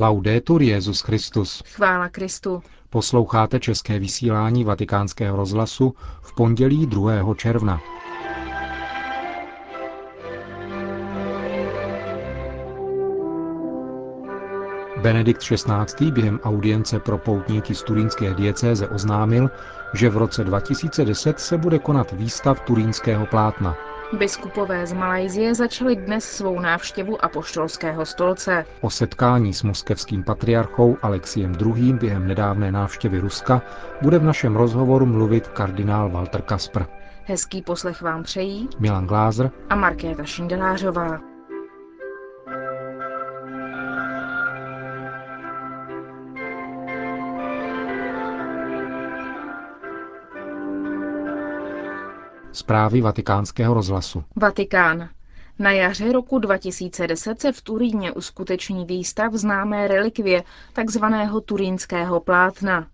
Laudetur Jezus Christus. Chvála Kristu. Posloucháte české vysílání Vatikánského rozhlasu v pondělí 2. června. Benedikt XVI. během audience pro poutníky z turínské diecéze oznámil, že v roce 2010 se bude konat výstav turínského plátna. Biskupové z Malajzie začali dnes svou návštěvu apoštolského stolce. O setkání s moskevským patriarchou Alexiem II. během nedávné návštěvy Ruska bude v našem rozhovoru mluvit kardinál Walter Kasper. Hezký poslech vám přejí Milan Glázer a Markéta Šindelářová. Zprávy vatikánského rozhlasu. Vatikán. Na jaře roku 2010 se v Turíně uskuteční výstav známé relikvie takzvaného turínského plátna.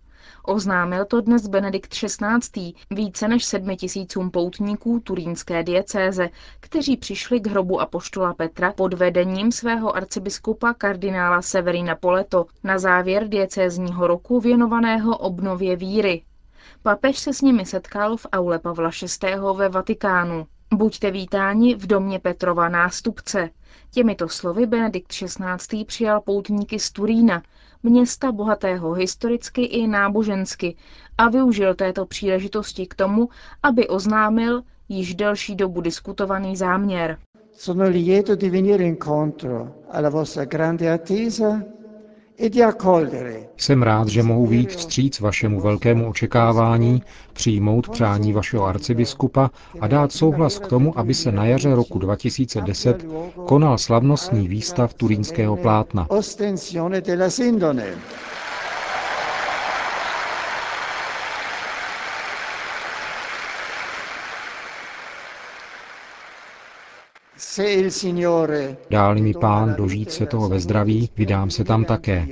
Oznámil to dnes Benedikt XVI. více než sedmi tisícům poutníků turínské diecéze, kteří přišli k hrobu apoštola Petra pod vedením svého arcibiskupa kardinála Severina Poleto na závěr diecézního roku věnovaného obnově víry. Papež se s nimi setkal v aule Pavla VI. ve Vatikánu. Buďte vítáni v domě Petrova nástupce. Těmito slovy Benedikt XVI. přijal poutníky z Turína, města bohatého historicky i nábožensky, a využil této příležitosti k tomu, aby oznámil již delší dobu diskutovaný záměr. Sono lieto di venire incontro alla vostra grande attesa jsem rád, že mohu být vstříc vašemu velkému očekávání, přijmout přání vašeho arcibiskupa a dát souhlas k tomu, aby se na jaře roku 2010 konal slavnostní výstav turínského plátna. Dál mi pán dožít se toho ve zdraví, vydám se tam také.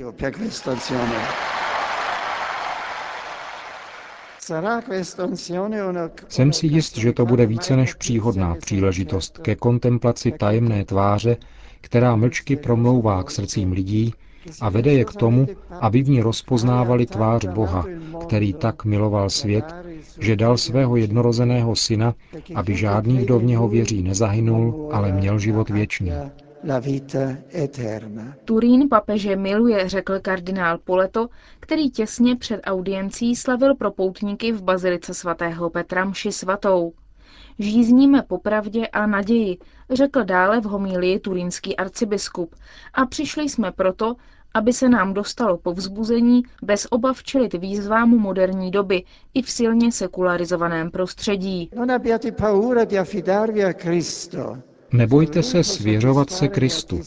Jsem si jist, že to bude více než příhodná příležitost ke kontemplaci tajemné tváře, která mlčky promlouvá k srdcím lidí a vede je k tomu, aby v ní rozpoznávali tvář Boha, který tak miloval svět, že dal svého jednorozeného syna, aby žádný, kdo v něho věří, nezahynul, ale měl život věčný. Turín papeže miluje, řekl kardinál Poleto, který těsně před audiencí slavil pro poutníky v bazilice svatého Petra mši svatou. Žízníme po pravdě a naději, řekl dále v homílii turínský arcibiskup, a přišli jsme proto, aby se nám dostalo povzbuzení bez obav čelit výzvám moderní doby i v silně sekularizovaném prostředí. Nebojte se svěřovat se Kristu.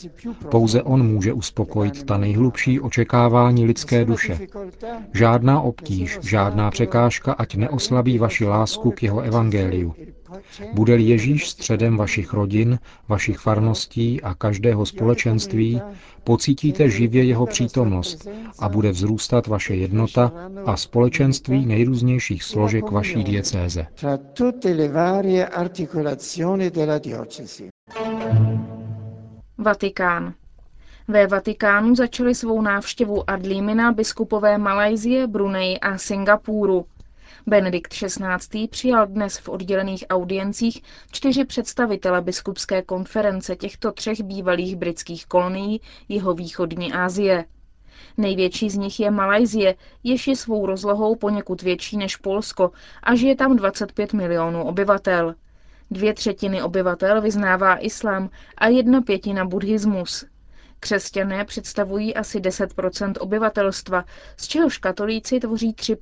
Pouze On může uspokojit ta nejhlubší očekávání lidské duše. Žádná obtíž, žádná překážka, ať neoslabí vaši lásku k jeho evangeliu. Bude-li Ježíš středem vašich rodin, vašich farností a každého společenství, pocítíte živě jeho přítomnost a bude vzrůstat vaše jednota a společenství nejrůznějších složek vaší diecéze. Vatikán. Ve Vatikánu začali svou návštěvu Adlímina biskupové Malajzie, Brunei a Singapuru. Benedikt XVI. přijal dnes v oddělených audiencích čtyři představitele biskupské konference těchto třech bývalých britských kolonií jihovýchodní Asie. Největší z nich je Malajzie, jež je svou rozlohou poněkud větší než Polsko a žije tam 25 milionů obyvatel. Dvě třetiny obyvatel vyznává islám a jedna pětina buddhismus. Křesťané představují asi 10% obyvatelstva, z čehož katolíci tvoří 3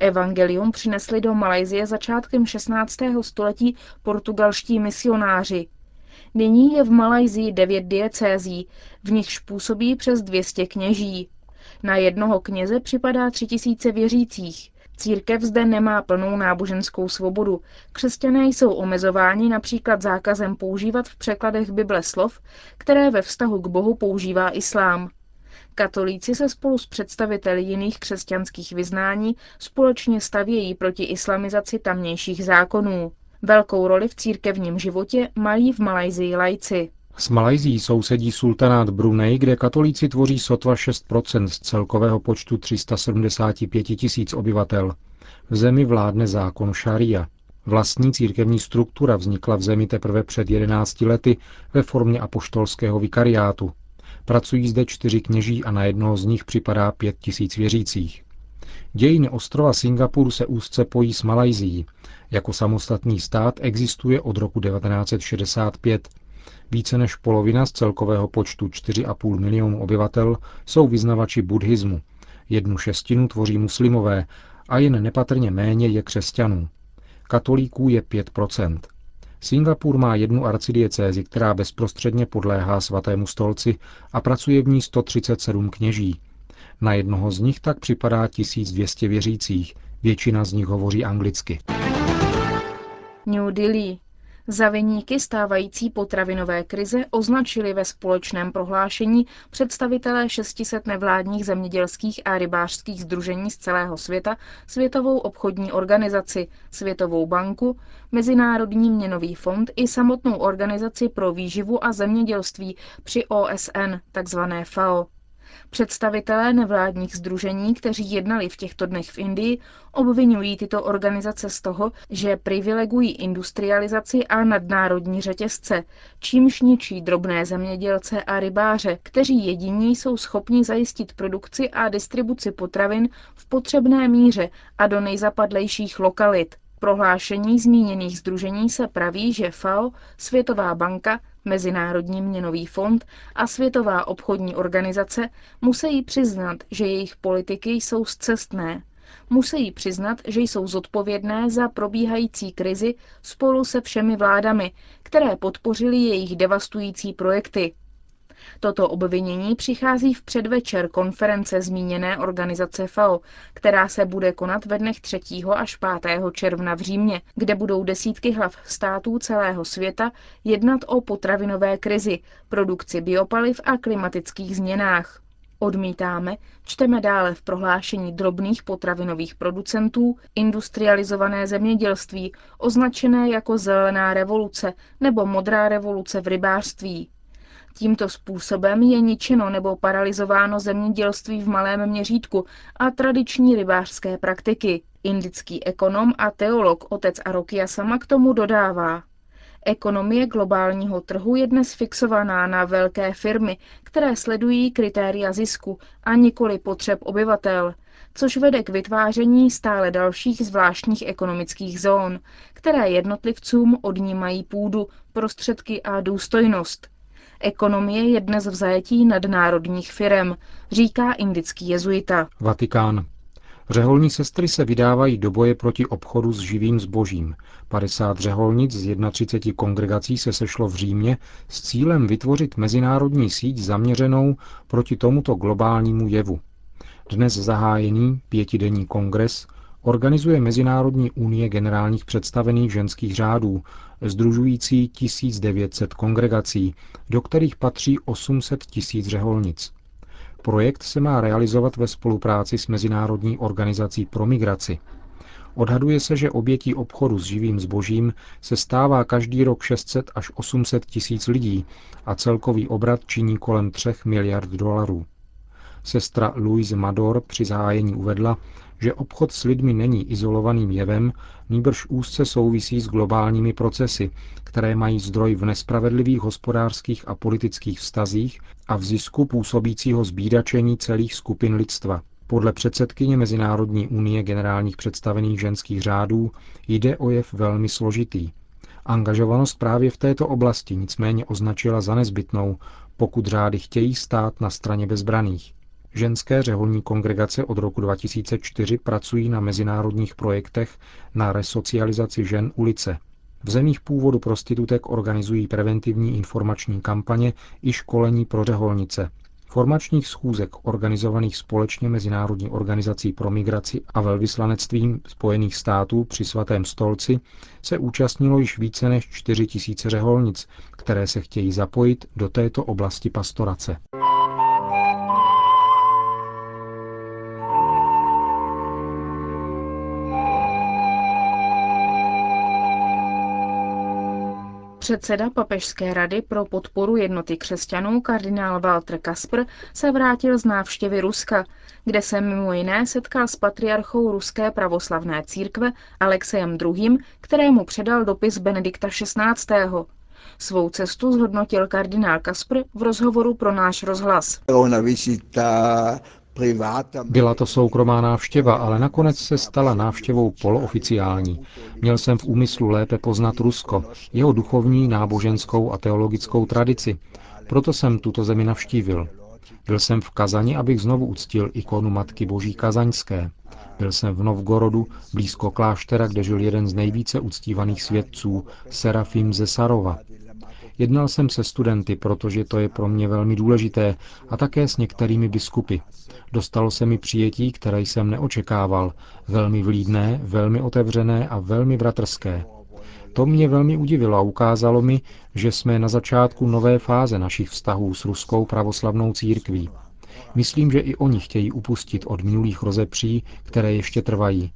Evangelium přinesli do Malajzie začátkem 16. století portugalští misionáři. Nyní je v Malajzii devět diecézí, v nichž působí přes 200 kněží. Na jednoho kněze připadá tři tisíce věřících. Církev zde nemá plnou náboženskou svobodu. Křesťané jsou omezováni například zákazem používat v překladech Bible slov, které ve vztahu k Bohu používá islám. Katolíci se spolu s představiteli jiných křesťanských vyznání společně stavějí proti islamizaci tamnějších zákonů. Velkou roli v církevním životě mají v Malajzii lajci. S Malajzí sousedí sultanát Brunei, kde katolíci tvoří sotva 6% z celkového počtu 375 tisíc obyvatel. V zemi vládne zákon šaria. Vlastní církevní struktura vznikla v zemi teprve před 11 lety ve formě apoštolského vikariátu. Pracují zde čtyři kněží a na jednoho z nich připadá pět tisíc věřících. Dějiny ostrova Singapur se úzce pojí s Malajzií. Jako samostatný stát existuje od roku 1965. Více než polovina z celkového počtu 4,5 milionů obyvatel jsou vyznavači buddhismu. Jednu šestinu tvoří muslimové a jen nepatrně méně je křesťanů. Katolíků je 5 Singapur má jednu arcidiecézi, která bezprostředně podléhá svatému stolci a pracuje v ní 137 kněží. Na jednoho z nich tak připadá 1200 věřících, většina z nich hovoří anglicky. New Delhi. Za vyníky stávající potravinové krize označili ve společném prohlášení představitelé 600 nevládních zemědělských a rybářských združení z celého světa Světovou obchodní organizaci, Světovou banku, Mezinárodní měnový fond i samotnou organizaci pro výživu a zemědělství při OSN, takzvané FAO. Představitelé nevládních združení, kteří jednali v těchto dnech v Indii, obvinují tyto organizace z toho, že privilegují industrializaci a nadnárodní řetězce, čímž ničí drobné zemědělce a rybáře, kteří jediní jsou schopni zajistit produkci a distribuci potravin v potřebné míře a do nejzapadlejších lokalit. Prohlášení zmíněných združení se praví, že FAO, Světová banka, Mezinárodní měnový fond a Světová obchodní organizace musí přiznat, že jejich politiky jsou zcestné. Musí přiznat, že jsou zodpovědné za probíhající krizi spolu se všemi vládami, které podpořily jejich devastující projekty, Toto obvinění přichází v předvečer konference zmíněné organizace FAO, která se bude konat ve dnech 3. až 5. června v Římě, kde budou desítky hlav států celého světa jednat o potravinové krizi, produkci biopaliv a klimatických změnách. Odmítáme, čteme dále v prohlášení drobných potravinových producentů, industrializované zemědělství, označené jako zelená revoluce nebo modrá revoluce v rybářství. Tímto způsobem je ničeno nebo paralizováno zemědělství v malém měřítku a tradiční rybářské praktiky. Indický ekonom a teolog otec Arokia sama k tomu dodává. Ekonomie globálního trhu je dnes fixovaná na velké firmy, které sledují kritéria zisku a nikoli potřeb obyvatel, což vede k vytváření stále dalších zvláštních ekonomických zón, které jednotlivcům odnímají půdu, prostředky a důstojnost – Ekonomie je dnes v zajetí nadnárodních firem, říká indický jezuita. Vatikán. Řeholní sestry se vydávají do boje proti obchodu s živým zbožím. 50 řeholnic z 31 kongregací se sešlo v Římě s cílem vytvořit mezinárodní síť zaměřenou proti tomuto globálnímu jevu. Dnes zahájený pětidenní kongres organizuje Mezinárodní unie generálních představených ženských řádů, združující 1900 kongregací, do kterých patří 800 tisíc řeholnic. Projekt se má realizovat ve spolupráci s Mezinárodní organizací pro migraci. Odhaduje se, že obětí obchodu s živým zbožím se stává každý rok 600 až 800 tisíc lidí a celkový obrat činí kolem 3 miliard dolarů. Sestra Louise Mador při zahájení uvedla, že obchod s lidmi není izolovaným jevem, nýbrž úzce souvisí s globálními procesy, které mají zdroj v nespravedlivých hospodářských a politických vztazích a v zisku působícího zbídačení celých skupin lidstva. Podle předsedkyně Mezinárodní unie generálních představených ženských řádů jde o jev velmi složitý. Angažovanost právě v této oblasti nicméně označila za nezbytnou, pokud řády chtějí stát na straně bezbraných. Ženské řeholní kongregace od roku 2004 pracují na mezinárodních projektech na resocializaci žen ulice. V zemích původu prostitutek organizují preventivní informační kampaně i školení pro řeholnice. Formačních schůzek organizovaných společně Mezinárodní organizací pro migraci a velvyslanectvím Spojených států při svatém stolci se účastnilo již více než 4 tisíce řeholnic, které se chtějí zapojit do této oblasti pastorace. Předseda Papežské rady pro podporu jednoty křesťanů kardinál Walter Kasper se vrátil z návštěvy Ruska, kde se mimo jiné setkal s patriarchou Ruské pravoslavné církve Alexejem II., kterému předal dopis Benedikta XVI. Svou cestu zhodnotil kardinál Kaspr v rozhovoru pro náš rozhlas. Byla to soukromá návštěva, ale nakonec se stala návštěvou polooficiální. Měl jsem v úmyslu lépe poznat Rusko, jeho duchovní, náboženskou a teologickou tradici. Proto jsem tuto zemi navštívil. Byl jsem v Kazani, abych znovu uctil ikonu Matky Boží Kazaňské. Byl jsem v Novgorodu, blízko kláštera, kde žil jeden z nejvíce uctívaných svědců, Serafim ze Sarova. Jednal jsem se studenty, protože to je pro mě velmi důležité, a také s některými biskupy. Dostalo se mi přijetí, které jsem neočekával, velmi vlídné, velmi otevřené a velmi bratrské. To mě velmi udivilo a ukázalo mi, že jsme na začátku nové fáze našich vztahů s ruskou pravoslavnou církví. Myslím, že i oni chtějí upustit od minulých rozepří, které ještě trvají.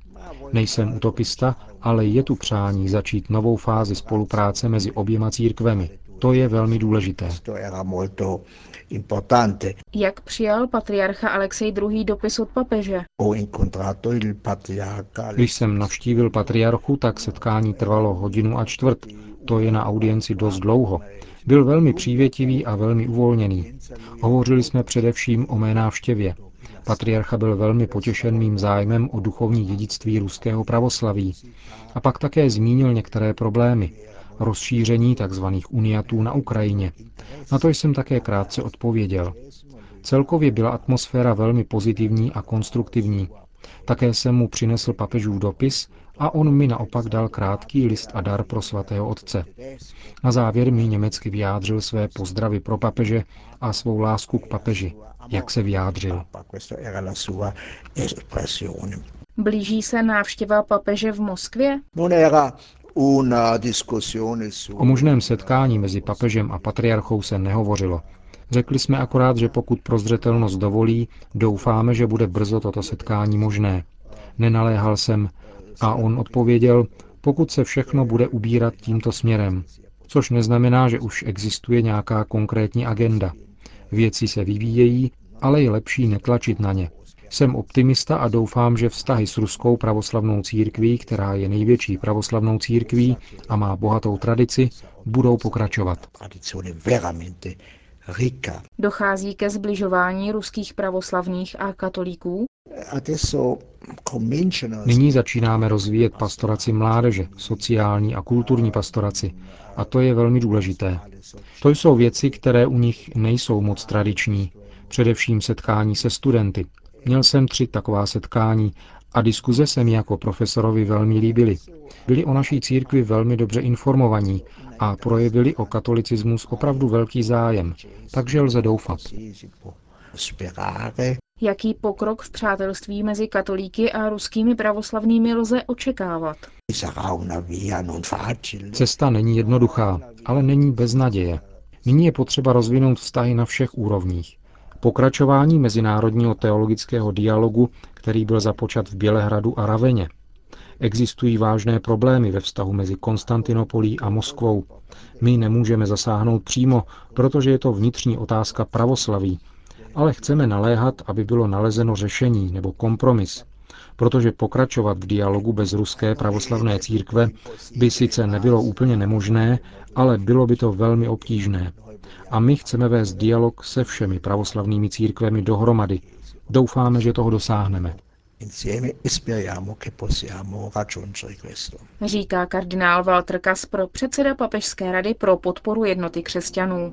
Nejsem utopista, ale je tu přání začít novou fázi spolupráce mezi oběma církvemi. To je velmi důležité. Jak přijal patriarcha Alexej II. dopis od papeže? Když jsem navštívil patriarchu, tak setkání trvalo hodinu a čtvrt. To je na audienci dost dlouho. Byl velmi přívětivý a velmi uvolněný. Hovořili jsme především o mé návštěvě. Patriarcha byl velmi potěšen mým zájmem o duchovní dědictví ruského pravoslaví. A pak také zmínil některé problémy, rozšíření tzv. uniatů na Ukrajině. Na to jsem také krátce odpověděl. Celkově byla atmosféra velmi pozitivní a konstruktivní. Také jsem mu přinesl papežův dopis a on mi naopak dal krátký list a dar pro svatého otce. Na závěr mi německy vyjádřil své pozdravy pro papeže a svou lásku k papeži, jak se vyjádřil. Blíží se návštěva papeže v Moskvě? O možném setkání mezi papežem a patriarchou se nehovořilo. Řekli jsme akorát, že pokud prozřetelnost dovolí, doufáme, že bude brzo toto setkání možné. Nenaléhal jsem a on odpověděl, pokud se všechno bude ubírat tímto směrem, což neznamená, že už existuje nějaká konkrétní agenda. Věci se vyvíjejí, ale je lepší netlačit na ně. Jsem optimista a doufám, že vztahy s ruskou pravoslavnou církví, která je největší pravoslavnou církví a má bohatou tradici, budou pokračovat. Dochází ke zbližování ruských pravoslavných a katolíků? Nyní začínáme rozvíjet pastoraci mládeže, sociální a kulturní pastoraci. A to je velmi důležité. To jsou věci, které u nich nejsou moc tradiční. Především setkání se studenty, Měl jsem tři taková setkání a diskuze se mi jako profesorovi velmi líbily. Byli o naší církvi velmi dobře informovaní a projevili o katolicismus opravdu velký zájem, takže lze doufat. Jaký pokrok v přátelství mezi katolíky a ruskými pravoslavnými lze očekávat? Cesta není jednoduchá, ale není bez naděje. Nyní je potřeba rozvinout vztahy na všech úrovních pokračování mezinárodního teologického dialogu, který byl započat v Bělehradu a Raveně. Existují vážné problémy ve vztahu mezi Konstantinopolí a Moskvou. My nemůžeme zasáhnout přímo, protože je to vnitřní otázka pravoslaví, ale chceme naléhat, aby bylo nalezeno řešení nebo kompromis, protože pokračovat v dialogu bez ruské pravoslavné církve by sice nebylo úplně nemožné, ale bylo by to velmi obtížné. A my chceme vést dialog se všemi pravoslavnými církvemi dohromady. Doufáme, že toho dosáhneme. Říká kardinál Walter Kaspr, předseda Papežské rady pro podporu jednoty křesťanů.